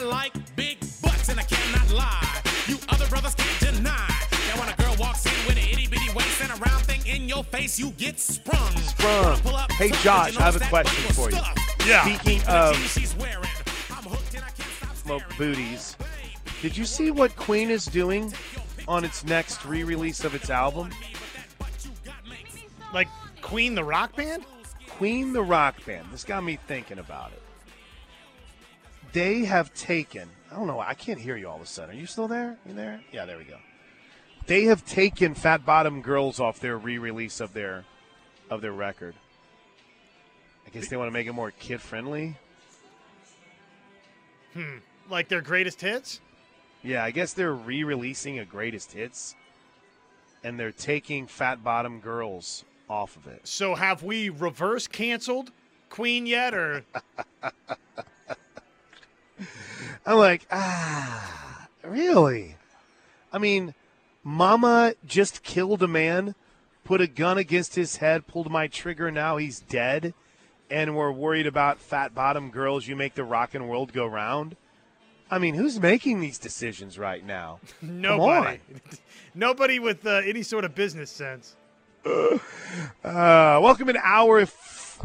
I like big butts and I cannot lie. You other brothers can't deny. That when a girl walks in with an itty bitty waist and a round thing in your face, you get sprung. Sprung. Pull up Hey, Josh, you I have a question for you. Yeah. Speaking of jeans she's wearing. I'm hooked and I can't stop smoke booties, did you see what Queen is doing on its next re-release of its album? Like Queen the rock band? Queen the Rock Band. This got me thinking about it. They have taken, I don't know, I can't hear you all of a sudden. Are you still there? You there? Yeah, there we go. They have taken Fat Bottom Girls off their re-release of their of their record. I guess they want to make it more kid friendly. Hmm. Like their greatest hits? Yeah, I guess they're re-releasing a greatest hits and they're taking Fat Bottom Girls off of it. So have we reverse canceled Queen yet or I'm like, ah, really? I mean, Mama just killed a man, put a gun against his head, pulled my trigger, now he's dead, and we're worried about fat bottom girls. You make the rockin' world go round. I mean, who's making these decisions right now? nobody? Nobody with uh, any sort of business sense. Uh, welcome in hour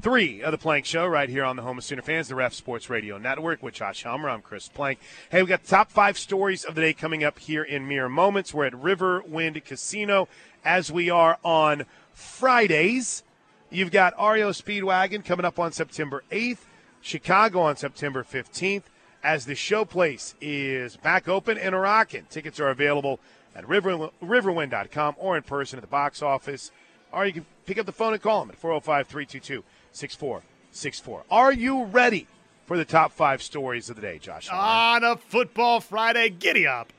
three of the Plank Show right here on the Home of Sooner Fans, the Ref Sports Radio Network with Josh Helmer. I'm Chris Plank. Hey, we got the top five stories of the day coming up here in mere moments. We're at Riverwind Casino as we are on Fridays. You've got REO Speedwagon coming up on September 8th, Chicago on September 15th, as the showplace is back open and rocking. Tickets are available at river, riverwind.com or in person at the box office. Or you can pick up the phone and call them at 405 322 6464. Are you ready for the top five stories of the day, Josh? On a football Friday, giddy up.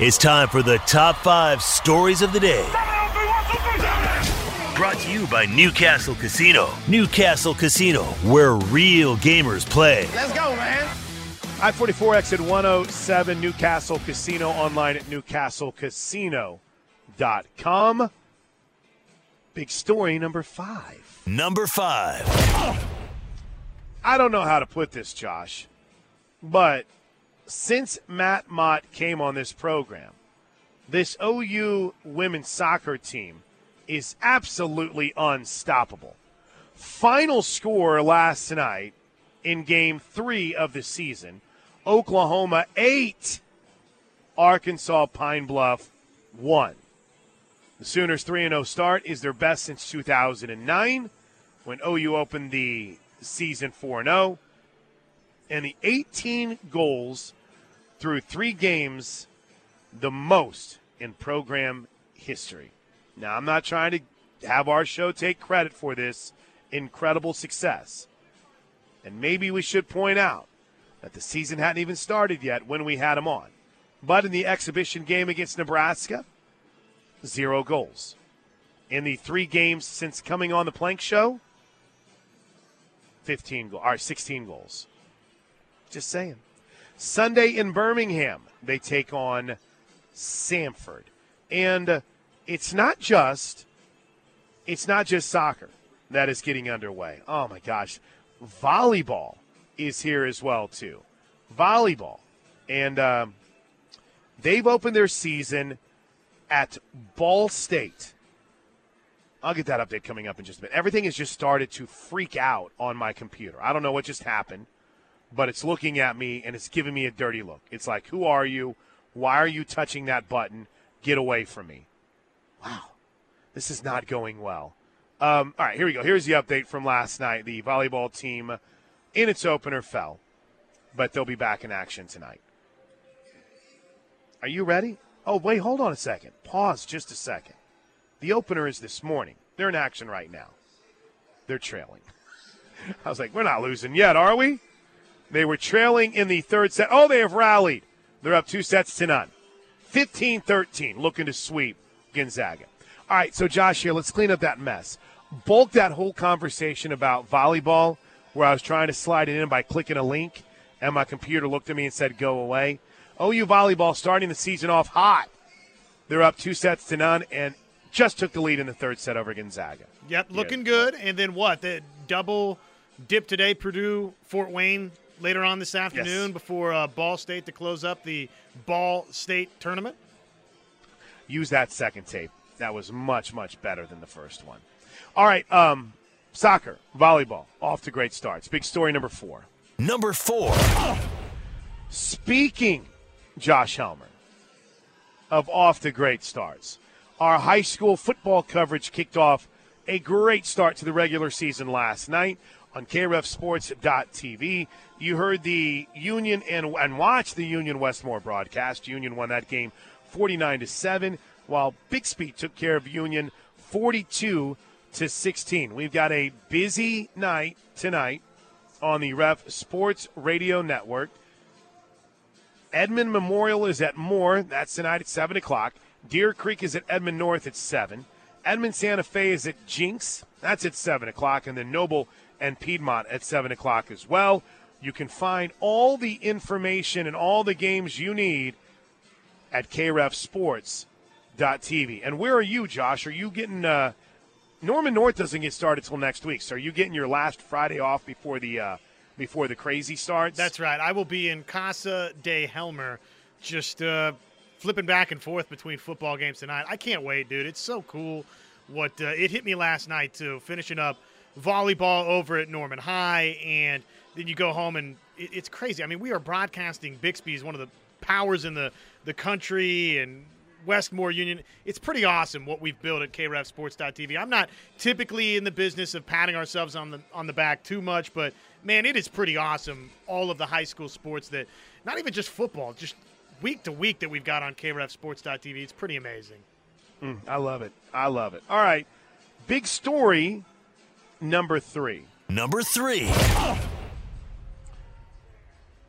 It's time for the top five stories of the day. Brought to you by Newcastle Casino. Newcastle Casino, where real gamers play. Let's go, man. I 44 exit 107 Newcastle Casino online at newcastlecasino.com. Big story number five. Number five. I don't know how to put this, Josh, but since Matt Mott came on this program, this OU women's soccer team is absolutely unstoppable. Final score last night in game three of the season Oklahoma 8, Arkansas Pine Bluff 1. The Sooners 3 0 start is their best since 2009 when OU opened the season 4 0. And the 18 goals through three games, the most in program history. Now, I'm not trying to have our show take credit for this incredible success. And maybe we should point out that the season hadn't even started yet when we had him on. But in the exhibition game against Nebraska, zero goals. In the three games since coming on the plank show, 15 goals, or 16 goals. Just saying. Sunday in Birmingham, they take on Samford. And it's not just it's not just soccer that is getting underway. Oh my gosh. Volleyball is here as well too. Volleyball. And um, they've opened their season at Ball State. I'll get that update coming up in just a minute. Everything has just started to freak out on my computer. I don't know what just happened, but it's looking at me and it's giving me a dirty look. It's like, who are you? Why are you touching that button? Get away from me. Wow. This is not going well. Um, all right, here we go. Here's the update from last night. The volleyball team in its opener fell, but they'll be back in action tonight. Are you ready? Oh, wait, hold on a second. Pause just a second. The opener is this morning. They're in action right now. They're trailing. I was like, we're not losing yet, are we? They were trailing in the third set. Oh, they have rallied. They're up two sets to none. 15 13, looking to sweep Gonzaga. All right, so Josh here, let's clean up that mess. Bulk that whole conversation about volleyball, where I was trying to slide it in by clicking a link, and my computer looked at me and said, go away. OU volleyball starting the season off hot. They're up two sets to none and just took the lead in the third set over Gonzaga. Yep, looking good. And then what? The double dip today, Purdue, Fort Wayne later on this afternoon before uh, Ball State to close up the Ball State tournament? Use that second tape. That was much, much better than the first one. All right, um, soccer, volleyball, off to great starts. Big story number four. Number four. Speaking, Josh Helmer, of off to great starts, our high school football coverage kicked off a great start to the regular season last night on KREFSports.tv. You heard the Union and, and watched the Union Westmoore broadcast. Union won that game 49 to 7, while Bixby took care of Union 42 to 16. We've got a busy night tonight on the Ref Sports Radio Network. Edmond Memorial is at Moore. That's tonight at 7 o'clock. Deer Creek is at Edmond North at 7. Edmond Santa Fe is at Jenks. That's at 7 o'clock. And then Noble and Piedmont at 7 o'clock as well. You can find all the information and all the games you need at krefsports.tv. And where are you, Josh? Are you getting. Uh, Norman North doesn't get started till next week. So are you getting your last Friday off before the. Uh, before the crazy starts. That's right. I will be in Casa de Helmer, just uh, flipping back and forth between football games tonight. I can't wait, dude. It's so cool. What uh, it hit me last night too, finishing up volleyball over at Norman High, and then you go home and it, it's crazy. I mean, we are broadcasting. Bixby is one of the powers in the the country, and Westmoore Union. It's pretty awesome what we've built at KREFSports.tv. I'm not typically in the business of patting ourselves on the on the back too much, but man, it is pretty awesome. All of the high school sports that, not even just football, just week to week that we've got on KREFSports.tv. It's pretty amazing. Mm, I love it. I love it. All right, big story number three. Number three.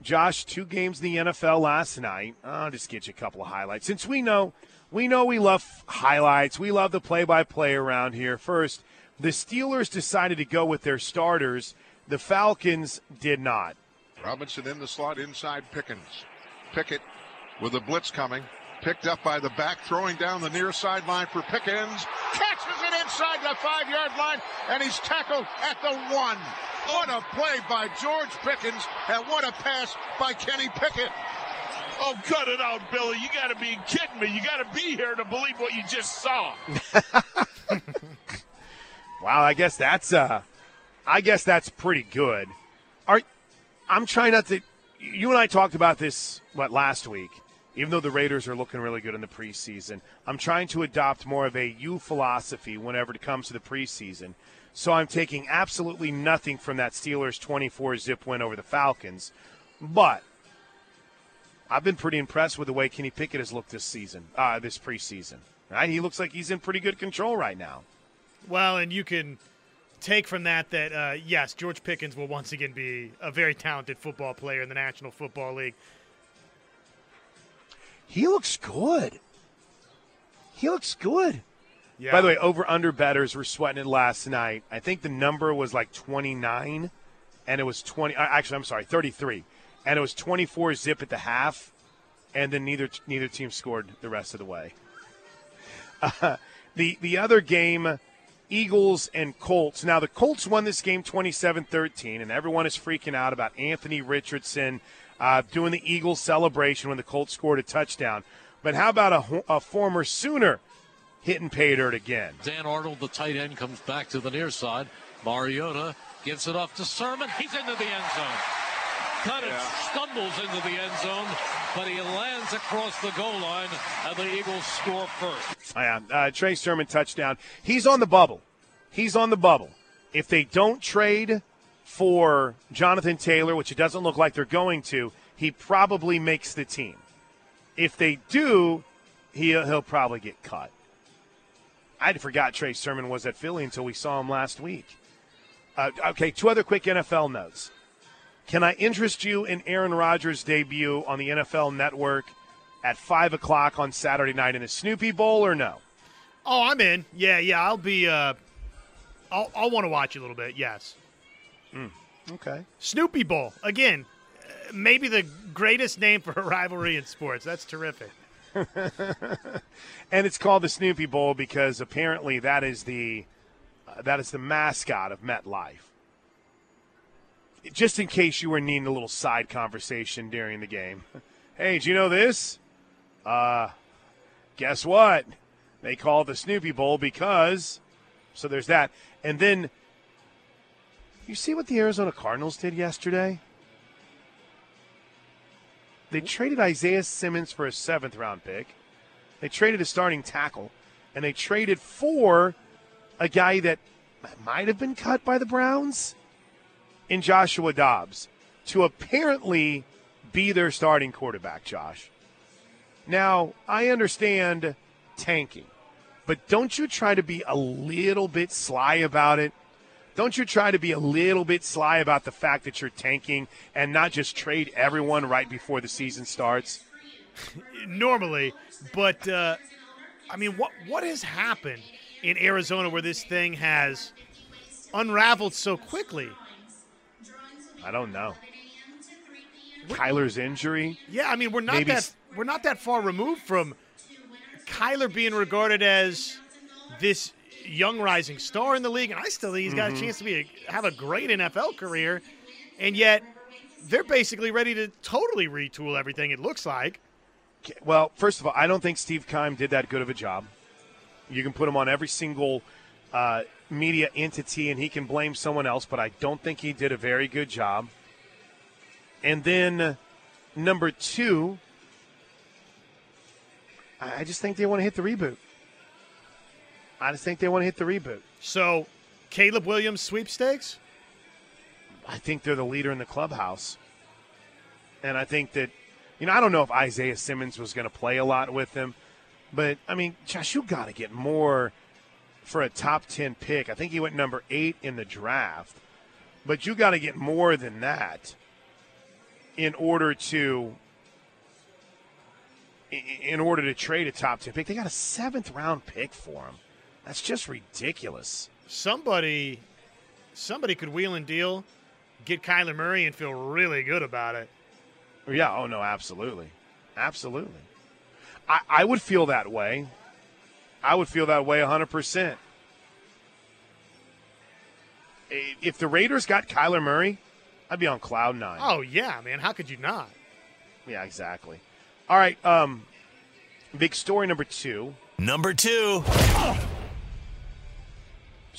Josh, two games in the NFL last night. I'll just get you a couple of highlights. Since we know we know we love highlights, we love the play by play around here. First, the Steelers decided to go with their starters. The Falcons did not. Robinson in the slot inside Pickens. Pickett with a blitz coming. Picked up by the back, throwing down the near sideline for Pickens. Catches it inside the five yard line, and he's tackled at the one. What a play by George Pickens, and what a pass by Kenny Pickett. Oh, cut it out, Billy. You got to be kidding me. You got to be here to believe what you just saw. wow, I guess that's uh I guess that's pretty good. Are I'm trying not to you and I talked about this what last week. Even though the Raiders are looking really good in the preseason, I'm trying to adopt more of a you philosophy whenever it comes to the preseason. So I'm taking absolutely nothing from that Steelers 24 zip win over the Falcons. But I've been pretty impressed with the way Kenny Pickett has looked this season, uh, this preseason. Right? He looks like he's in pretty good control right now. Well, and you can take from that that uh, yes, George Pickens will once again be a very talented football player in the National Football League. He looks good. He looks good. Yeah. By the way, over under betters were sweating it last night. I think the number was like 29, and it was 20. uh, Actually, I'm sorry, 33, and it was 24 zip at the half, and then neither neither team scored the rest of the way. Uh, the the other game, Eagles and Colts. Now the Colts won this game 27-13, and everyone is freaking out about Anthony Richardson uh, doing the Eagles celebration when the Colts scored a touchdown. But how about a, a former Sooner hitting pay dirt again? Dan Arnold, the tight end, comes back to the near side. Mariota gives it off to Sermon. He's into the end zone. Kind of stumbles into the end zone, but he lands across the goal line, and the Eagles score first. Yeah, uh, Trey Sermon touchdown. He's on the bubble. He's on the bubble. If they don't trade for Jonathan Taylor, which it doesn't look like they're going to, he probably makes the team. If they do, he'll, he'll probably get cut. I forgot Trey Sermon was at Philly until we saw him last week. Uh, okay, two other quick NFL notes. Can I interest you in Aaron Rodgers' debut on the NFL Network at 5 o'clock on Saturday night in the Snoopy Bowl or no? Oh, I'm in. Yeah, yeah. I'll be. Uh, I'll, I'll want to watch a little bit. Yes. Okay. Snoopy Bowl again. Maybe the greatest name for a rivalry in sports. That's terrific. And it's called the Snoopy Bowl because apparently that is the uh, that is the mascot of MetLife. just in case you were needing a little side conversation during the game. Hey, do you know this? Uh, guess what? They call it the Snoopy Bowl because. So there's that. And then, you see what the Arizona Cardinals did yesterday? They traded Isaiah Simmons for a seventh round pick. They traded a starting tackle. And they traded for a guy that might have been cut by the Browns in Joshua Dobbs to apparently be their starting quarterback, Josh. Now, I understand tanking, but don't you try to be a little bit sly about it? Don't you try to be a little bit sly about the fact that you're tanking and not just trade everyone right before the season starts? Normally, but uh, I mean, what what has happened in Arizona where this thing has unraveled so quickly? I don't know. Kyler's injury. Yeah, I mean we're not Maybe that we're not that far removed from Kyler being regarded as this young rising star in the league, and I still think he's got a Mm-hmm. chance to be a, have a great NFL career, and yet they're basically ready to totally retool everything. It looks like. Well, first of all, I don't think Steve Keim did that good of a job. You can put him on every single uh, media entity and he can blame someone else, but I don't think he did a very good job. And then number two, I just think they want to hit the reboot. I just think they want to hit the reboot. So, Caleb Williams sweepstakes. I think they're the leader in the clubhouse. And I think that, you know, I don't know if Isaiah Simmons was going to play a lot with them, but I mean, Josh, you got to get more for a top 10 pick. I think he went number eight in the draft, but you got to get more than that in order to. In order to trade a top 10 pick, they got a seventh round pick for him. That's just ridiculous. Somebody, somebody could wheel and deal, get Kyler Murray, and feel really good about it. Yeah, oh no, absolutely. Absolutely. I, I would feel that way. I would feel that way 100%. If the Raiders got Kyler Murray, I'd be on cloud nine. Oh yeah, man. How could you not? Yeah, exactly. All right, um, big story number two. Number two.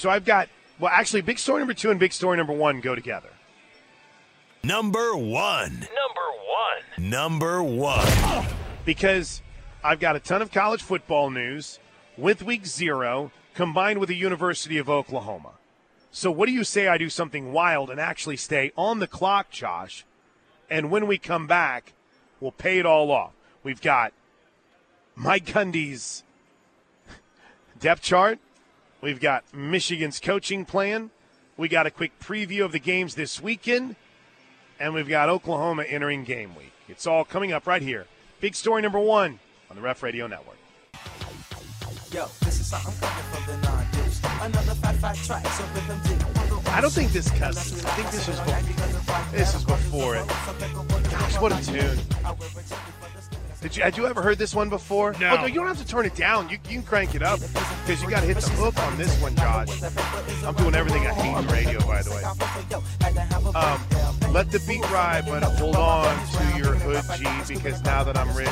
So I've got, well, actually, big story number two and big story number one go together. Number one. Number one. Number one. because I've got a ton of college football news with week zero combined with the University of Oklahoma. So, what do you say I do something wild and actually stay on the clock, Josh? And when we come back, we'll pay it all off. We've got Mike Gundy's depth chart. We've got Michigan's coaching plan. We got a quick preview of the games this weekend and we've got Oklahoma entering game week. It's all coming up right here. Big story number one on the Ref Radio Network. Yo, this is something coming from the non-deuce. Another fat, fat track, so rhythm. I don't think this cusses. I think this was before. This is before it. Gosh, what a tune! Did you had you ever heard this one before? No. Oh, you don't have to turn it down. You, you can crank it up because you got to hit the hook on this one, Josh. I'm doing everything I hate in radio, by the way. Um, let the beat ride, but hold on to your hood, G, because now that I'm rich,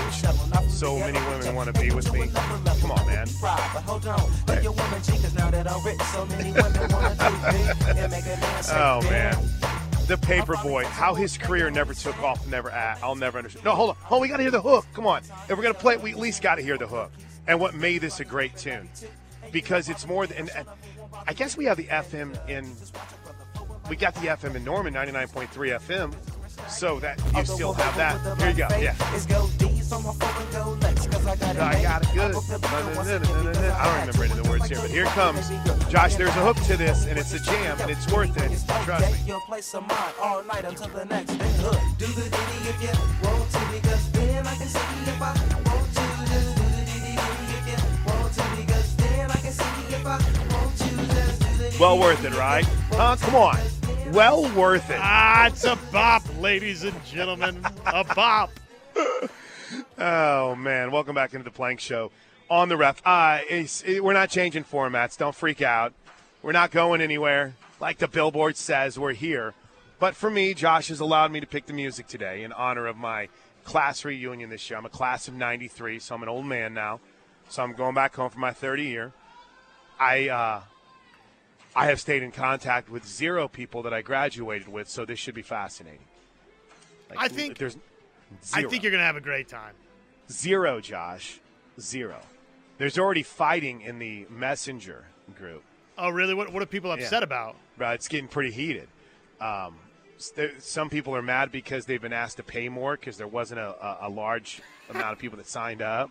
so many women want to be with me. Come on, man. Oh man, the Paperboy. How his career never took off, never at. I'll never understand. No, hold on. Oh, we got to hear the hook. Come on. If we're gonna play it, we at least got to hear the hook. And what made this a great tune, because it's more than. I guess we have the FM in. We got the FM in Norman, 99.3 FM. So that you still have that. Here you go. Yeah. I got it good. I don't remember any of the words here, but here comes. Josh, there's a hook to this, and it's a jam, and it's worth it. Trust me. You'll play some mine all night until the next day. Hook. Do the ditty if you want to, because then I can see if I want to. Just do the ditty ditty if you want to, because then I can see if I want to. Just do the Well worth it, right? Huh? Come on. Well worth it. Ah, it's a bop, ladies and gentlemen. A bop. Oh man, welcome back into the Plank Show on the ref. Uh, it's, it, we're not changing formats. Don't freak out. We're not going anywhere. Like the billboard says, we're here But for me, Josh has allowed me to pick the music today in honor of my class reunion this year. I'm a class of 93, so I'm an old man now. So I'm going back home for my 30 year. I uh, I have stayed in contact with zero people that I graduated with, so this should be fascinating. Like, I think- there's I think you're gonna have a great time. Zero, Josh, zero. There's already fighting in the messenger group. Oh, really? What what are people upset Yeah. about? Right, it's getting pretty heated. Um, some people are mad because they've been asked to pay more because there wasn't a, a, a large amount of people that signed up.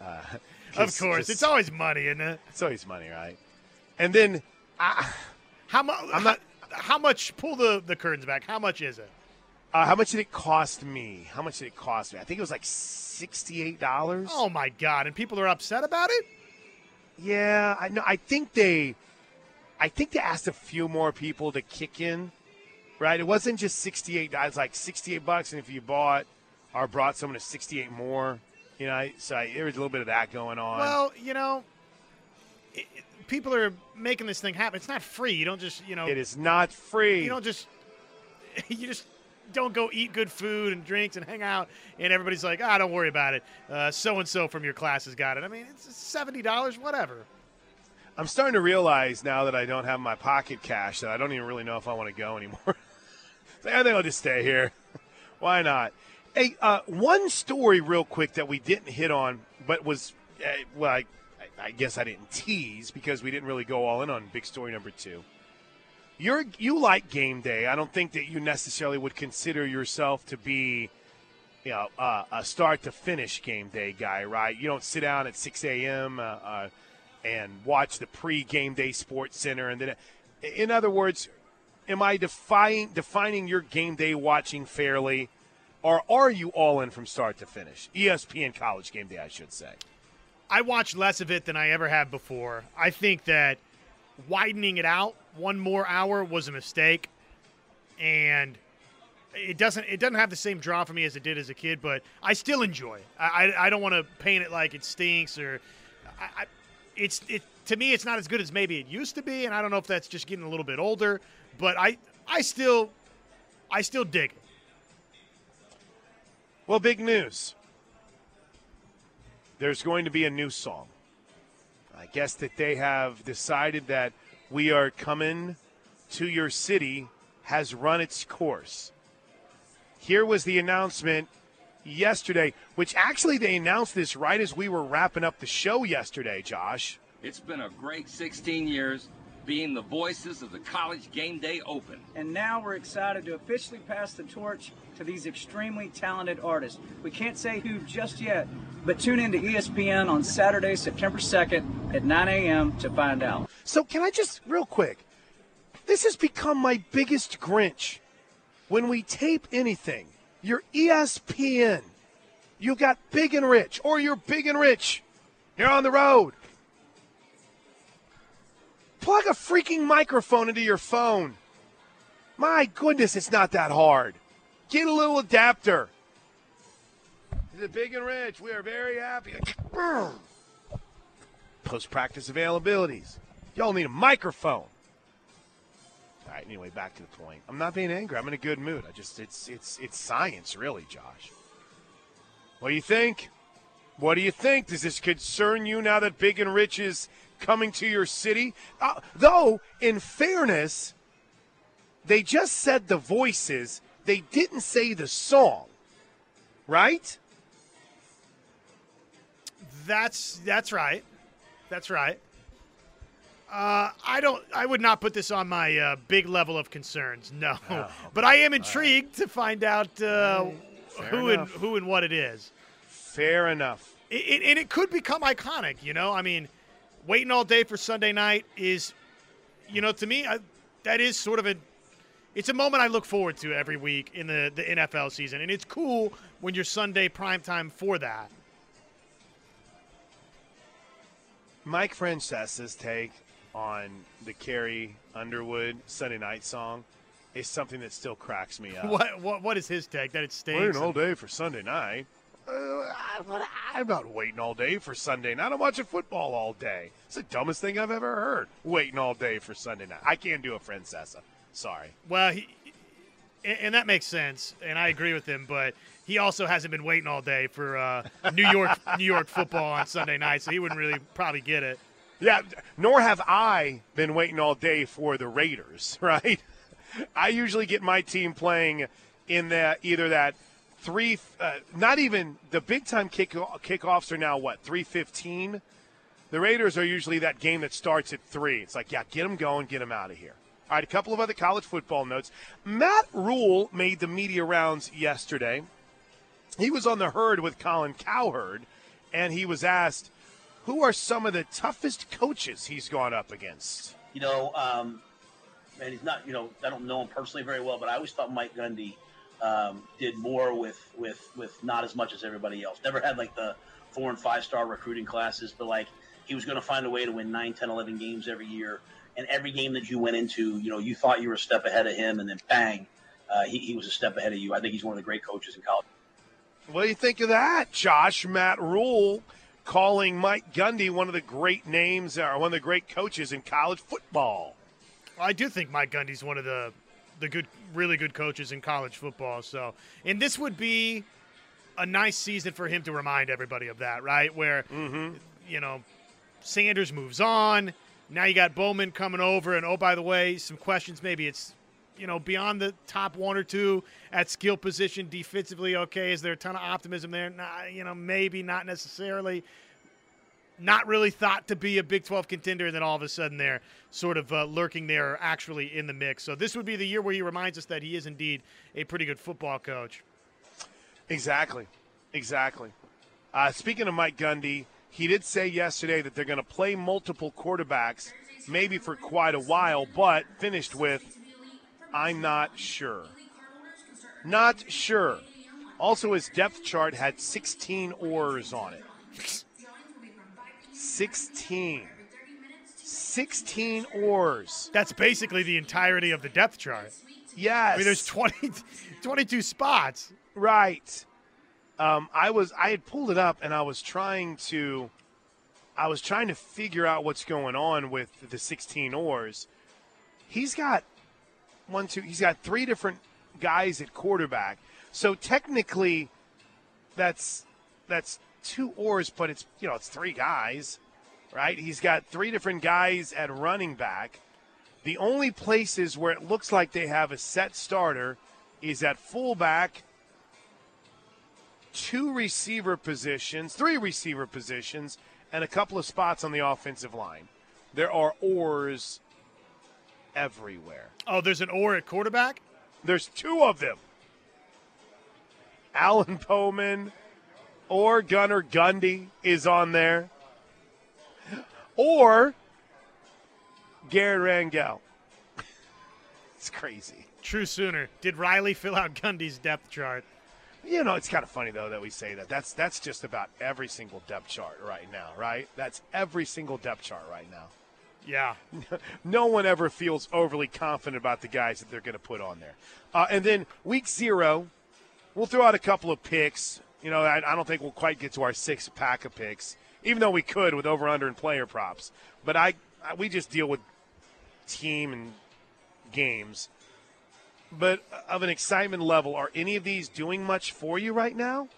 Uh, Of course, just- it's always money, isn't it? it's always money, right? And then How much? I'm not- How much? Pull the the curtains back. How much is it? Uh, how much did it cost me? How much did it cost me? I think it was like sixty-eight dollars. Oh my god! And people are upset about it. Yeah, I know. I think they, I think they asked a few more people to kick in, right? It wasn't just sixty-eight. It was like sixty-eight bucks, and if you bought or brought someone to sixty-eight more, you know, so I, there was a little bit of that going on. Well, you know, it- people are making this thing happen. It's not free. You don't just you know it is not free. you don't just you just don't go eat good food and drinks and hang out and everybody's like ah don't worry about it so and so from your class has got it i mean it's $70 whatever I'm starting to realize now that I don't have my pocket cash that I don't even really know if I want to go anymore. So I think I'll just stay here. Why not? Hey, uh, one story real quick that we didn't hit on, but was uh, well, I, I guess I didn't tease because we didn't really go all in on big story number two. You're you like game day. I don't think that you necessarily would consider yourself to be, you know, uh, a start to finish game day guy, right? You don't sit down at 6 a.m. Uh, uh, and watch the pre-game day sports center, and then, in other words, am I defying defining your game day watching fairly, or are you all in from start to finish? ESPN College Game Day, I should say. i watch less of it than i ever have before i think that widening it out one more hour was a mistake and it doesn't it doesn't have the same draw for me as it did as a kid but i still enjoy it i, I, don't want to paint it like it stinks or I, I, it's it to me it's not as good as maybe it used to be and i don't know if that's just getting a little bit older but i i still i still dig it Well, big news. There's going to be a new song. I guess that they have decided that we are coming to your city has run its course. Here was the announcement yesterday, which actually they announced this right as we were wrapping up the show yesterday, Josh. It's been a great 16 years being the voices of the College Game Day Open. And now we're excited to officially pass the torch to these extremely talented artists. We can't say who just yet, but tune in to ESPN on Saturday, September 2nd at 9 a.m. to find out. So, can I just, real quick, this has become my biggest Grinch. When we tape anything, you're ESPN. You got big and rich, or you're big and rich. You're on the road. Plug a freaking microphone into your phone. My goodness, it's not that hard. Get a little adapter. Is it big and rich? We are very happy. Post practice availabilities. Y'all need a microphone. All right, anyway, back to the point. I'm not being angry. I'm in a good mood. I just it's it's it's science really, Josh. What do you think? What do you think? Does this concern you now that Big and Rich is coming to your city? Uh, though, in fairness, they just said the voices. They didn't say the song, right? That's that's right. That's right. Uh, I don't. I would not put this on my uh, big level of concerns. No, but I am intrigued to find out uh, who and who and what it is. Fair enough. It, it, and it could become iconic. You know, I mean, waiting all day for Sunday night is, you know, to me, I, that is sort of a. It's a moment I look forward to every week in the, the NFL season, and it's cool when you're Sunday prime time for that. Mike Francesa's take on the Carrie Underwood Sunday night song is something that still cracks me up. What what what is his take? That it stays Waiting all day for Sunday night. Uh, I'm not waiting all day for Sunday night. I'm watching football all day. It's the dumbest thing I've ever heard. Waiting all day for Sunday night. I can't do a Francesa. Sorry. Well, he, and, that makes sense, and I agree with him. But he also hasn't been waiting all day for uh, New York New York football on Sunday night, so he wouldn't really probably get it. Yeah, nor have I been waiting all day for the Raiders, right? I usually get my team playing in that either that three, uh, not even the big time kick kickoffs are now what three fifteen. The Raiders are usually that game that starts at three. It's like, yeah, get them going, get them out of here. All right, a couple of other college football notes. Matt Rhule made the media rounds yesterday. He was on the herd with Colin Cowherd, and he was asked, who are some of the toughest coaches he's gone up against? You know, um, and he's not, you know, I don't know him personally very well, but I always thought Mike Gundy um, did more with, with, with not as much as everybody else. Never had like the four and five star recruiting classes, but like he was going to find a way to win 9, 10, 11 games every year. And every game that you went into, you know, you thought you were a step ahead of him, and then bang, uh, he, he was a step ahead of you. I think he's one of the great coaches in college. What do you think of that, Josh? Matt Rhule calling Mike Gundy one of the great names, or one of the great coaches in college football. I do think Mike Gundy's one of the the good, really good coaches in college football. So, and this would be a nice season for him to remind everybody of that, right? Where mm-hmm. you know Sanders moves on. Now you got Bowman coming over, and oh by the way, some questions. Maybe it's you know beyond the top one or two at skill position defensively. Okay, is there a ton of optimism there? Nah, you know, maybe not necessarily. Not really thought to be a Big 12 contender, and then all of a sudden they're sort of uh, lurking there, actually in the mix. So this would be the year where he reminds us that he is indeed a pretty good football coach. Exactly, exactly. Uh, speaking of Mike Gundy, he did say yesterday that they're going to play multiple quarterbacks, maybe for quite a while, but finished with, I'm not sure. Not sure. Also, his depth chart had 16 oars on it. 16. 16 oars. That's basically the entirety of the depth chart. Yes. I mean, there's 20, 22 spots. Right. Um, I was I had pulled it up and I was trying to I was trying to figure out what's going on with the 16 oars. He's got one two he's got three different guys at quarterback. So technically that's that's two oars but it's you know it's three guys, right? He's got three different guys at running back. The only places where it looks like they have a set starter is at fullback two receiver positions, three receiver positions, and a couple of spots on the offensive line. There are oars everywhere. Oh, there's an oar at quarterback? There's two of them. Alan Bowman or Gunnar Gundy is on there. Or Garrett Rangel. it's crazy. True sooner. Did Riley fill out Gundy's depth chart? You know, it's kind of funny though that we say that. That's that's just about every single depth chart right now, right? That's every single depth chart right now. Yeah. no one ever feels overly confident about the guys that they're going to put on there. Uh, and then week zero, we'll throw out a couple of picks. You know, I, I don't think we'll quite get to our six pack of picks, even though we could with over under and player props. But I, I we just deal with team and games but of an excitement level, are any of these doing much for you right now?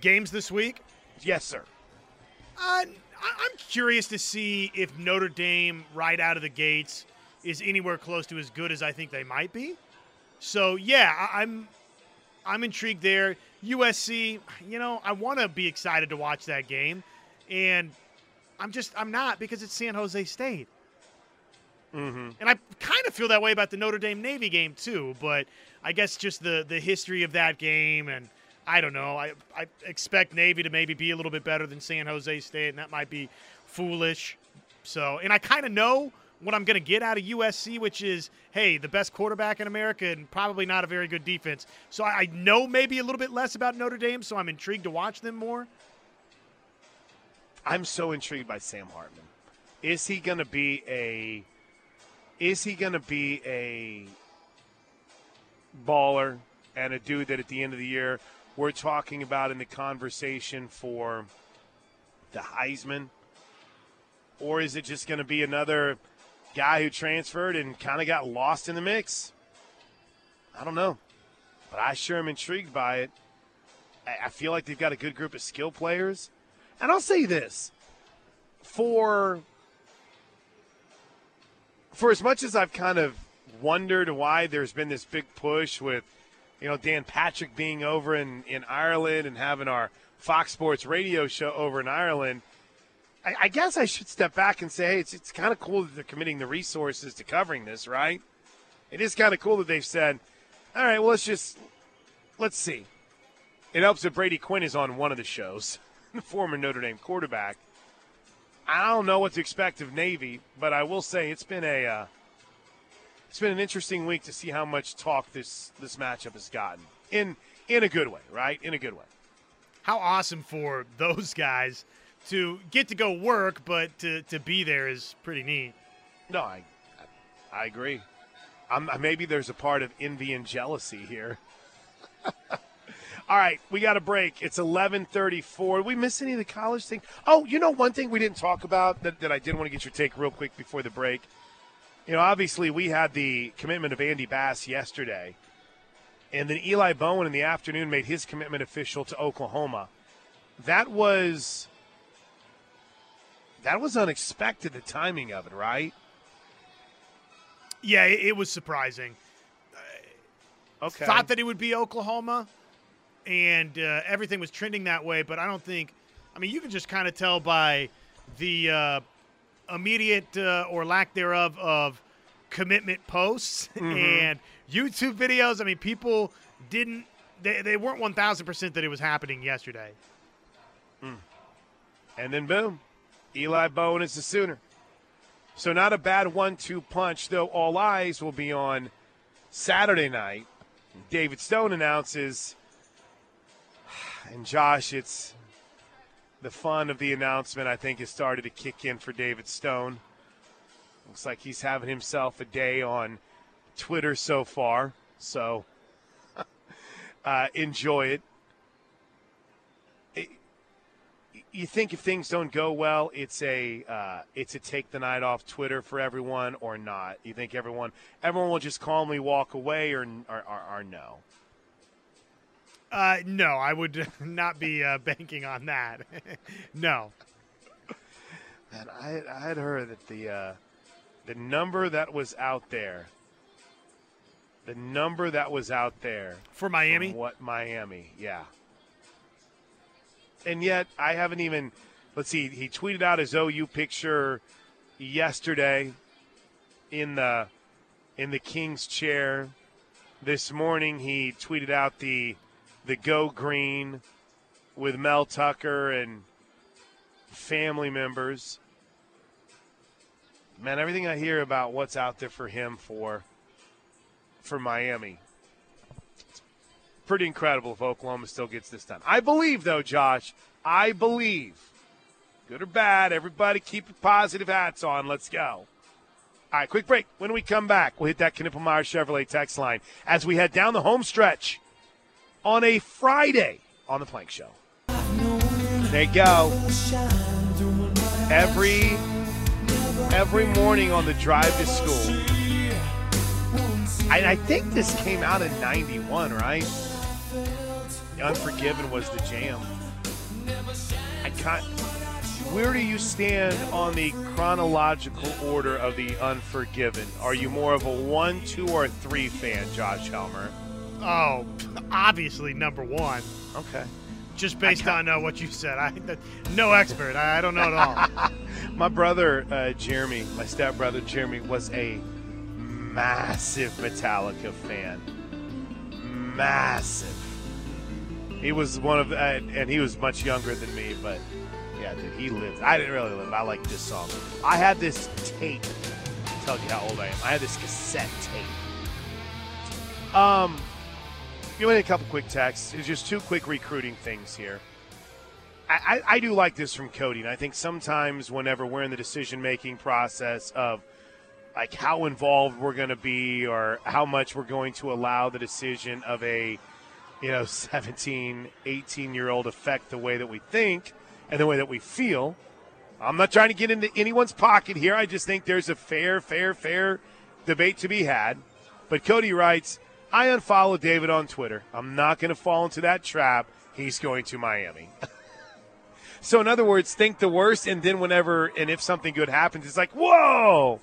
Games this week? Yes, sir. Uh, I'm curious to see if Notre Dame, right out of the gates, is anywhere close to as good as I think they might be. So yeah, I'm I'm intrigued there. USC, you know, I want to be excited to watch that game, and I'm just I'm not because it's San Jose State. Mm-hmm. And I kind of feel that way about the Notre Dame Navy game too, but I guess just the the history of that game and I don't know. I I expect Navy to maybe be a little bit better than San Jose State, and that might be foolish. So, and I kind of know what I'm going to get out of USC, which is, hey, the best quarterback in America and probably not a very good defense. So I know maybe a little bit less about Notre Dame, so I'm intrigued to watch them more. I'm so intrigued by Sam Hartman. Is he going to be a is he going to be a baller and a dude that at the end of the year we're talking about in the conversation for the Heisman? Or is it just going to be another guy who transferred and kind of got lost in the mix. I don't know, but I sure am intrigued by it. I, feel like they've got a good group of skill players, and I'll say this: for for as much as I've kind of wondered why there's been this big push with, you know, Dan Patrick being over in, in Ireland and having our Fox Sports radio show over in Ireland, I, I guess I should step back and say, hey, it's, it's kind of cool that they're committing the resources to covering this, right? It is kind of cool that they've said, all right, well, let's just, let's see. It helps that Brady Quinn is on one of the shows, the former Notre Dame quarterback. I don't know what to expect of Navy, but I will say it's been a uh, it's been an interesting week to see how much talk this this matchup has gotten in in a good way, right? In a good way. How awesome for those guys to get to go work, but to, to be there is pretty neat. No, I I agree. I'm, maybe there's a part of envy and jealousy here. All right, we got a break. It's 11:34. Did we miss any of the college thing? Oh, you know one thing we didn't talk about that, that I did want to get your take real quick before the break. You know, obviously we had the commitment of Andy Bass yesterday, and then Eli Bowen in the afternoon made his commitment official to Oklahoma. That was that was unexpected. The timing of it, right? Yeah, it, it was surprising. Uh, okay. Thought that it would be Oklahoma and uh, everything was trending that way. But I don't think. I mean, you can just kind of tell by the uh, immediate uh, or lack thereof of commitment posts Mhm. and YouTube videos. I mean, people didn't. They, they weren't one thousand percent that it was happening yesterday. And then boom, Eli Bowen is the Sooner. So not a bad one-two punch, though. All eyes will be on Saturday night. David Stone announces, and Josh, it's the fun of the announcement. I think has started to kick in for David Stone. Looks like he's having himself a day on Twitter so far. So uh, enjoy it. you think if things don't go well, it's a uh, it's a take the night off Twitter for everyone or not? You think everyone everyone will just calmly walk away or or, or, or no? Uh, no, I would not be uh, banking on that. no. And I I had heard that the uh, the number that was out there, the number that was out there for Miami, what Miami, yeah. And yet I haven't even. Let's see. He tweeted out his OU picture yesterday in the in the King's chair. This morning he tweeted out the the Go Green with Mel Tucker and family members. Man, everything I hear about what's out there for him for for Miami. It's pretty incredible if Oklahoma still gets this done. I believe though, Josh, I believe. Good or bad, everybody keep your positive hats on. Let's go. All right, quick break. When we come back, we'll hit that Knippelmeyer Chevrolet text line as we head down the home stretch on a Friday on the Plank Show. There you go. Every every morning on the drive to school. I, I think this came out in '91, right? Unforgiven was the jam. I can't. Where do you stand on the chronological order of the Unforgiven? Are you more of a one, two, or three fan, Josh Helmer? Oh, obviously number one. Okay. Just based on uh, what you said, I no expert. I, I don't know at all. my brother uh, Jeremy, my stepbrother Jeremy, was a massive Metallica fan. Massive. He was one of, uh, and he was much younger than me, but yeah, dude, he lived. I didn't really live. I like this song. I had this tape. Tell you how old I am. I had this cassette tape. Um, you want a couple quick texts? It's just two quick recruiting things here. I, I, I do like this from Cody, and I think sometimes whenever we're in the decision making process of like how involved we're going to be or how much we're going to allow the decision of a you know 17 18 year old affect the way that we think and the way that we feel I'm not trying to get into anyone's pocket here. I just think there's a fair, fair, fair debate to be had. But Cody writes, I unfollow David on Twitter. I'm not going to fall into that trap. He's going to Miami. so, in other words, think the worst, and then whenever and if something good happens, it's like, whoa.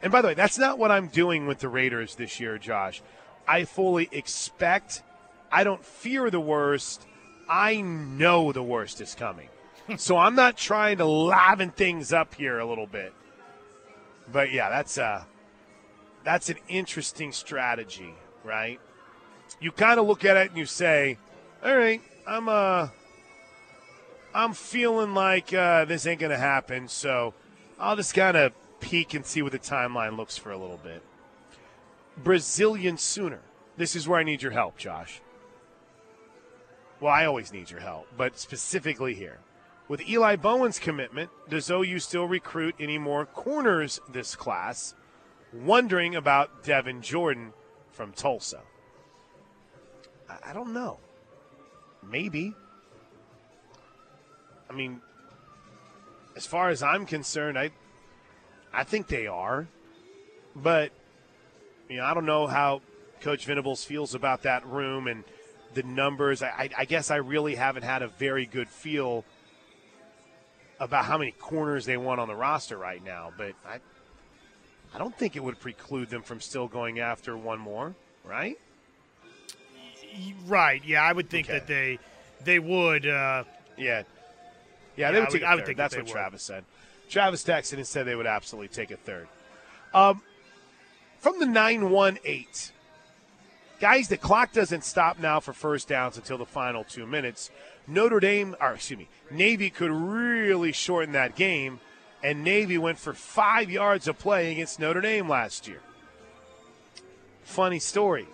And by the way, that's not what I'm doing with the Raiders this year, Josh. I fully expect, I don't fear the worst. I know the worst is coming. so I'm not trying to liven things up here a little bit. But yeah, that's uh that's an interesting strategy, right? You kind of look at it and you say, "All right, I'm uh I'm feeling like uh, this ain't to happen, so I'll just kind of peek and see what the timeline looks for a little bit." Brazilian Sooner. This is where I need your help, Josh. Well, I always need your help, but specifically here. With Eli Bowen's commitment, does OU still recruit any more corners this class? Wondering about Devin Jordan from Tulsa. I, I don't know. Maybe. I mean, as far as I'm concerned, I I think they are. But you know, I don't know how Coach Venables feels about that room and the numbers. I, I guess I really haven't had a very good feel about how many corners they want on the roster right now. But I, I don't think it would preclude them from still going after one more, right? Right. Yeah, I would think Okay. that they they would. Uh, Yeah. Yeah, they Yeah, would I take would- a I would think That's that what would. Travis said. Travis texted and said they would absolutely take a third. Um, from the 918, guys, the clock doesn't stop now for first downs until the final two minutes. Notre Dame, or excuse me, Navy could really shorten that game, and Navy went for five yards of play against Notre Dame last year. Funny story.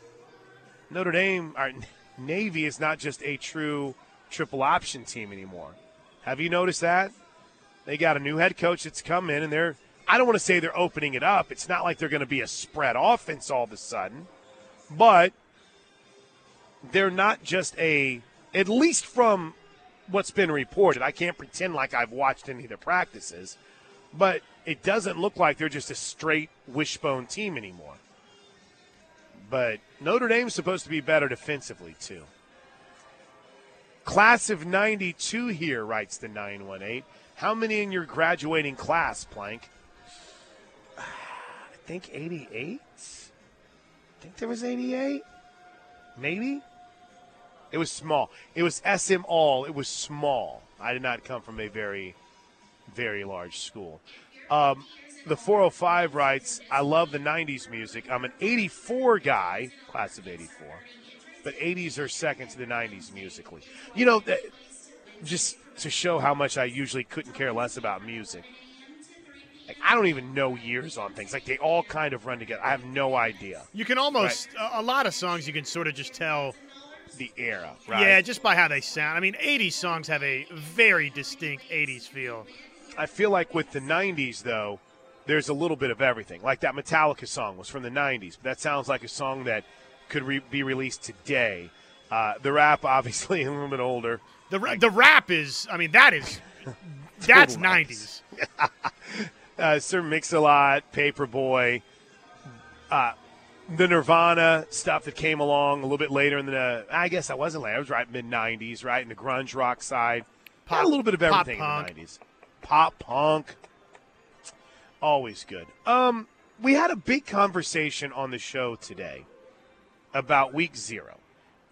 Notre Dame, or Navy, is not just a true triple option team anymore. Have you noticed that? They got a new head coach that's come in, and they're, I don't want to say they're opening it up. It's not like they're going to be a spread offense all of a sudden, but they're not just a, at least from what's been reported. I can't pretend like I've watched any of their practices, but it doesn't look like they're just a straight wishbone team anymore. But Notre Dame's supposed to be better defensively, too. Class of 92 here, writes the 918. How many in your graduating class, Plank? I think 88? I think there was 88? Maybe? It was small. It was SM All. It was small. I did not come from a very, very large school. Um, the 405 writes, I love the 90s music. I'm an 84 guy, class of 84, but 80s are second to the 90s musically. You know, just to show how much I usually couldn't care less about music. Like, I don't even know years on things. Like, they all kind of run together. I have no idea. you can almost a, a lot of songs you can sort of just tell. The era, right? Yeah, just by how they sound. I mean, 80s songs have a very distinct 80s feel. I feel like with the 90s, though, there's a little bit of everything. Like that Metallica song was from the 90s, but that sounds like a song that could re- be released today. Uh, the rap, obviously, a little bit older. The ra- the rap is, I mean, that is that's 90s. Uh, Sir Mix-a-Lot, Paperboy, uh, the Nirvana stuff that came along a little bit later in the. I guess I wasn't late. I was right mid 90s, right in the grunge rock side. Had a little bit of pop everything in the 90s. Pop punk. Always good. Um, we had a big conversation on the show today about week zero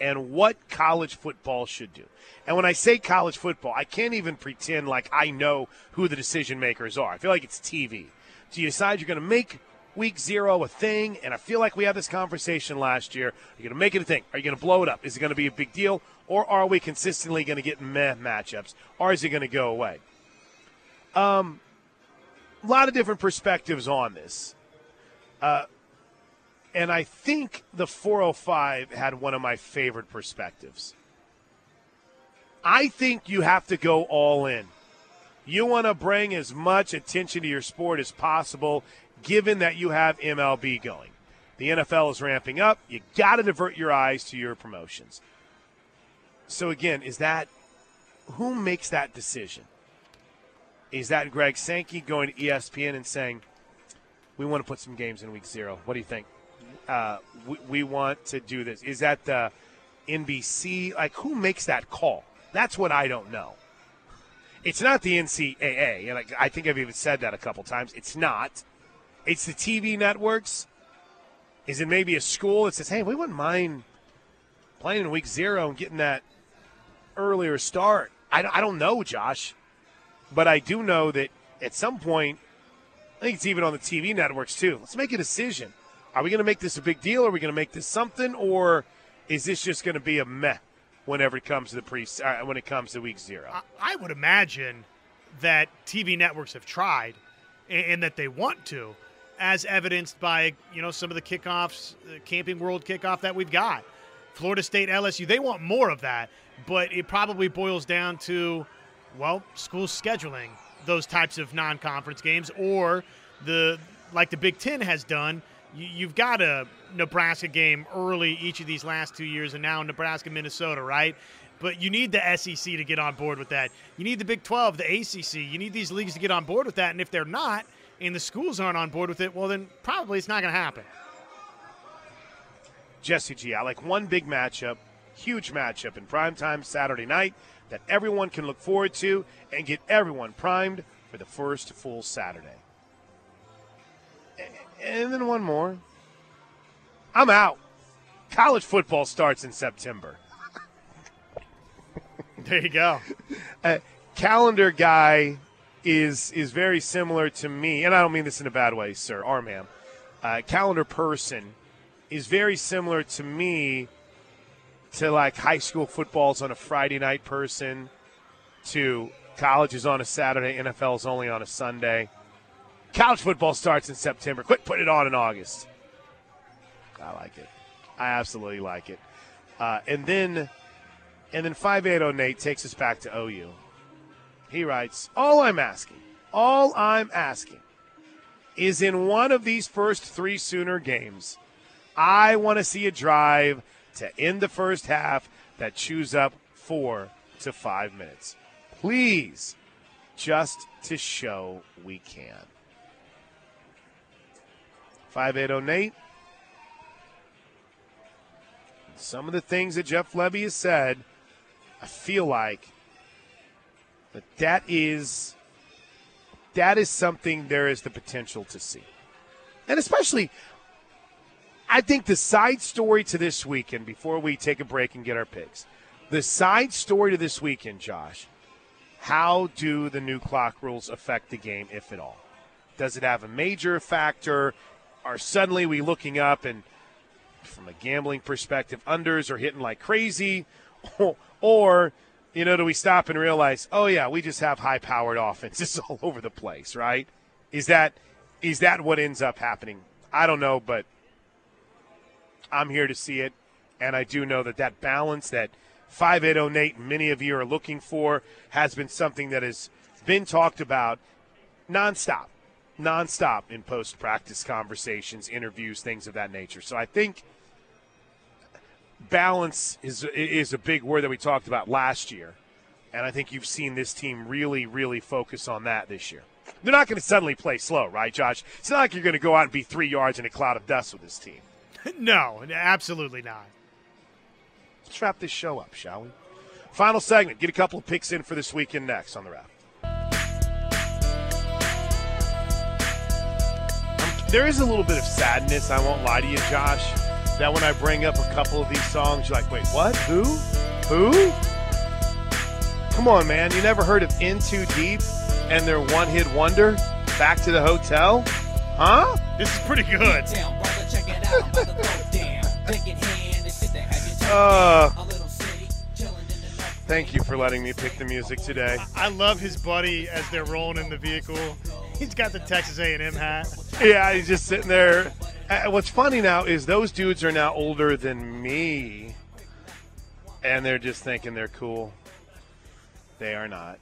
and what college football should do. And when I say college football, I can't even pretend like I know who the decision makers are. I feel like it's TV. So you decide you're going to make week zero a thing, and I feel like we had this conversation last year. You're you going to make it a thing? Are you going to blow it up? Is it going to be a big deal? Or are we consistently going to get meh matchups? Or is it going to go away? Um, a lot of different perspectives on this. Uh, and I think the 405 had one of my favorite perspectives. I think you have to go all in. You want to bring as much attention to your sport as possible, given that you have MLB going. The NFL is ramping up. You got to divert your eyes to your promotions. So, again, is that who makes that decision? Is that Greg Sankey going to ESPN and saying, "We want to put some games in week zero. What do you think? Uh, we, we want to do this." Is that the NBC? Like, who makes that call? That's what I don't know. It's not the NCAA, and I, I think I've even said that a couple times. It's not. It's the TV networks. Is it maybe a school that says, "Hey, we wouldn't mind playing in week zero and getting that earlier start"? I, I don't know, Josh, but I do know that at some point, I think it's even on the TV networks too. Let's make a decision. Are we going to make this a big deal? Are we going to make this something, or is this just going to be a meh whenever it comes to the pre uh, when it comes to week zero? I would imagine that TV networks have tried and, and that they want to, as evidenced by you know some of the kickoffs, the Camping World kickoff that we've got. Florida State, LSU, they want more of that, but it probably boils down to, well, school scheduling those types of non-conference games, or the like the Big Ten has done. You, you've got a Nebraska game early each of these last two years, and now Nebraska, Minnesota, right? But you need the SEC to get on board with that. You need the Big 12, the ACC. You need these leagues to get on board with that. And if they're not, and the schools aren't on board with it, well, then probably it's not going to happen. Jesse G. I like one big matchup, huge matchup in primetime Saturday night that everyone can look forward to and get everyone primed for the first full Saturday. And then one more. I'm out. College football starts in September. There you go. uh, calendar guy is is very similar to me, and I don't mean this in a bad way, sir, or ma'am. Uh, calendar person is very similar to me to like high school football's on a Friday night person, to college is on a Saturday, NFL's only on a Sunday. College football starts in September. Quit putting it on in August. I like it. I absolutely like it. Uh, and then, and then five eight zero Nate takes us back to OU. He writes, "All I'm asking, all I'm asking, is in one of these first three Sooner games, I want to see a drive to end the first half that chews up four to five minutes, please, just to show we can." Five eight zero Nate some of the things that Jeff Lebby has said, I feel like that that is that is something there is the potential to see. And especially I think the side story to this weekend before we take a break and get our picks. The side story to this weekend, Josh, how do the new clock rules affect the game if at all? Does it have a major factor? Are suddenly we looking up and from a gambling perspective, unders are hitting like crazy, or you know, do we stop and realize, oh yeah, we just have high-powered offenses all over the place, right? Is that is that what ends up happening? I don't know, but I'm here to see it, and I do know that that balance that 5808 many of you are looking for has been something that has been talked about nonstop nonstop in post practice conversations, interviews, things of that nature. So I think balance is is a big word that we talked about last year, and I think you've seen this team really, really focus on that this year. They're not going to suddenly play slow, right, Josh? It's not like you're going to go out and be three yards in a cloud of dust with this team. no, absolutely not. Let's wrap this show up, shall we? Final segment. Get a couple of picks in for this weekend next on the wrap. Um, there is a little bit of sadness, I won't lie to you, Josh, that when I bring up a couple of these songs, you're like, wait, what? Who? Who? Come on, man. You never heard of In Too Deep and their one hit wonder, Back to the Hotel? Huh? This is pretty good. Uh, thank you for letting me pick the music today. I love his buddy as they're rolling in the vehicle. He's got the Texas A&M hat. Yeah, he's just sitting there. Uh, What's funny now is those dudes are now older than me, and they're just thinking they're cool. They are not.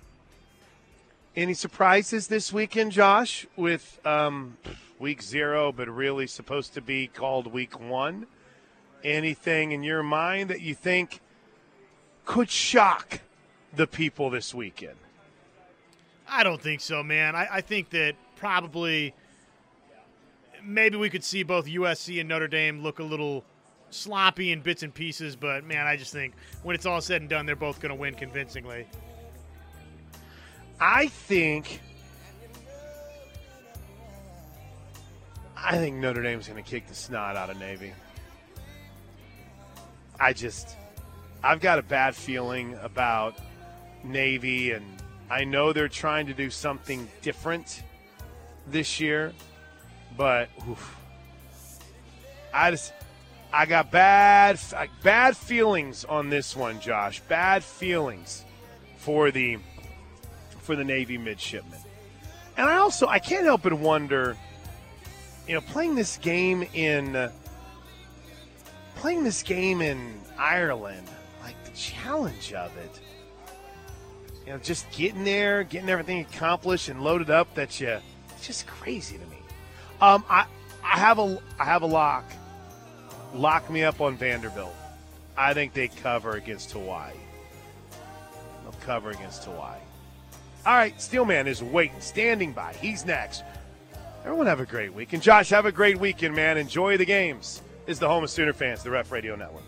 Any surprises this weekend, Josh, with um, week zero, but really supposed to be called week one? Anything in your mind that you think could shock the people this weekend? I don't think so, man. I, I think that probably maybe we could see both USC and Notre Dame look a little sloppy in bits and pieces, but man, I just think when it's all said and done, they're both going to win convincingly. I think. I think Notre Dame's going to kick the snot out of Navy. I just, I've got a bad feeling about Navy, and I know they're trying to do something different this year, but oof, I just, I got bad, bad feelings on this one, Josh. Bad feelings for the for the Navy midshipmen. And I also I can't help but wonder, you know, playing this game in playing this game in Ireland, like the challenge of it. You know, just getting there, getting everything accomplished and loaded up. That you, it's just crazy to me. Um, I I have a I have a lock. Lock me up on Vanderbilt. I think they cover against Hawaii. They'll cover against Hawaii. All right, Steelman is waiting, standing by. He's next. Everyone have a great week. And Josh, have a great weekend, man. Enjoy the games. This is the home of Sooner fans, the Ref Radio Network.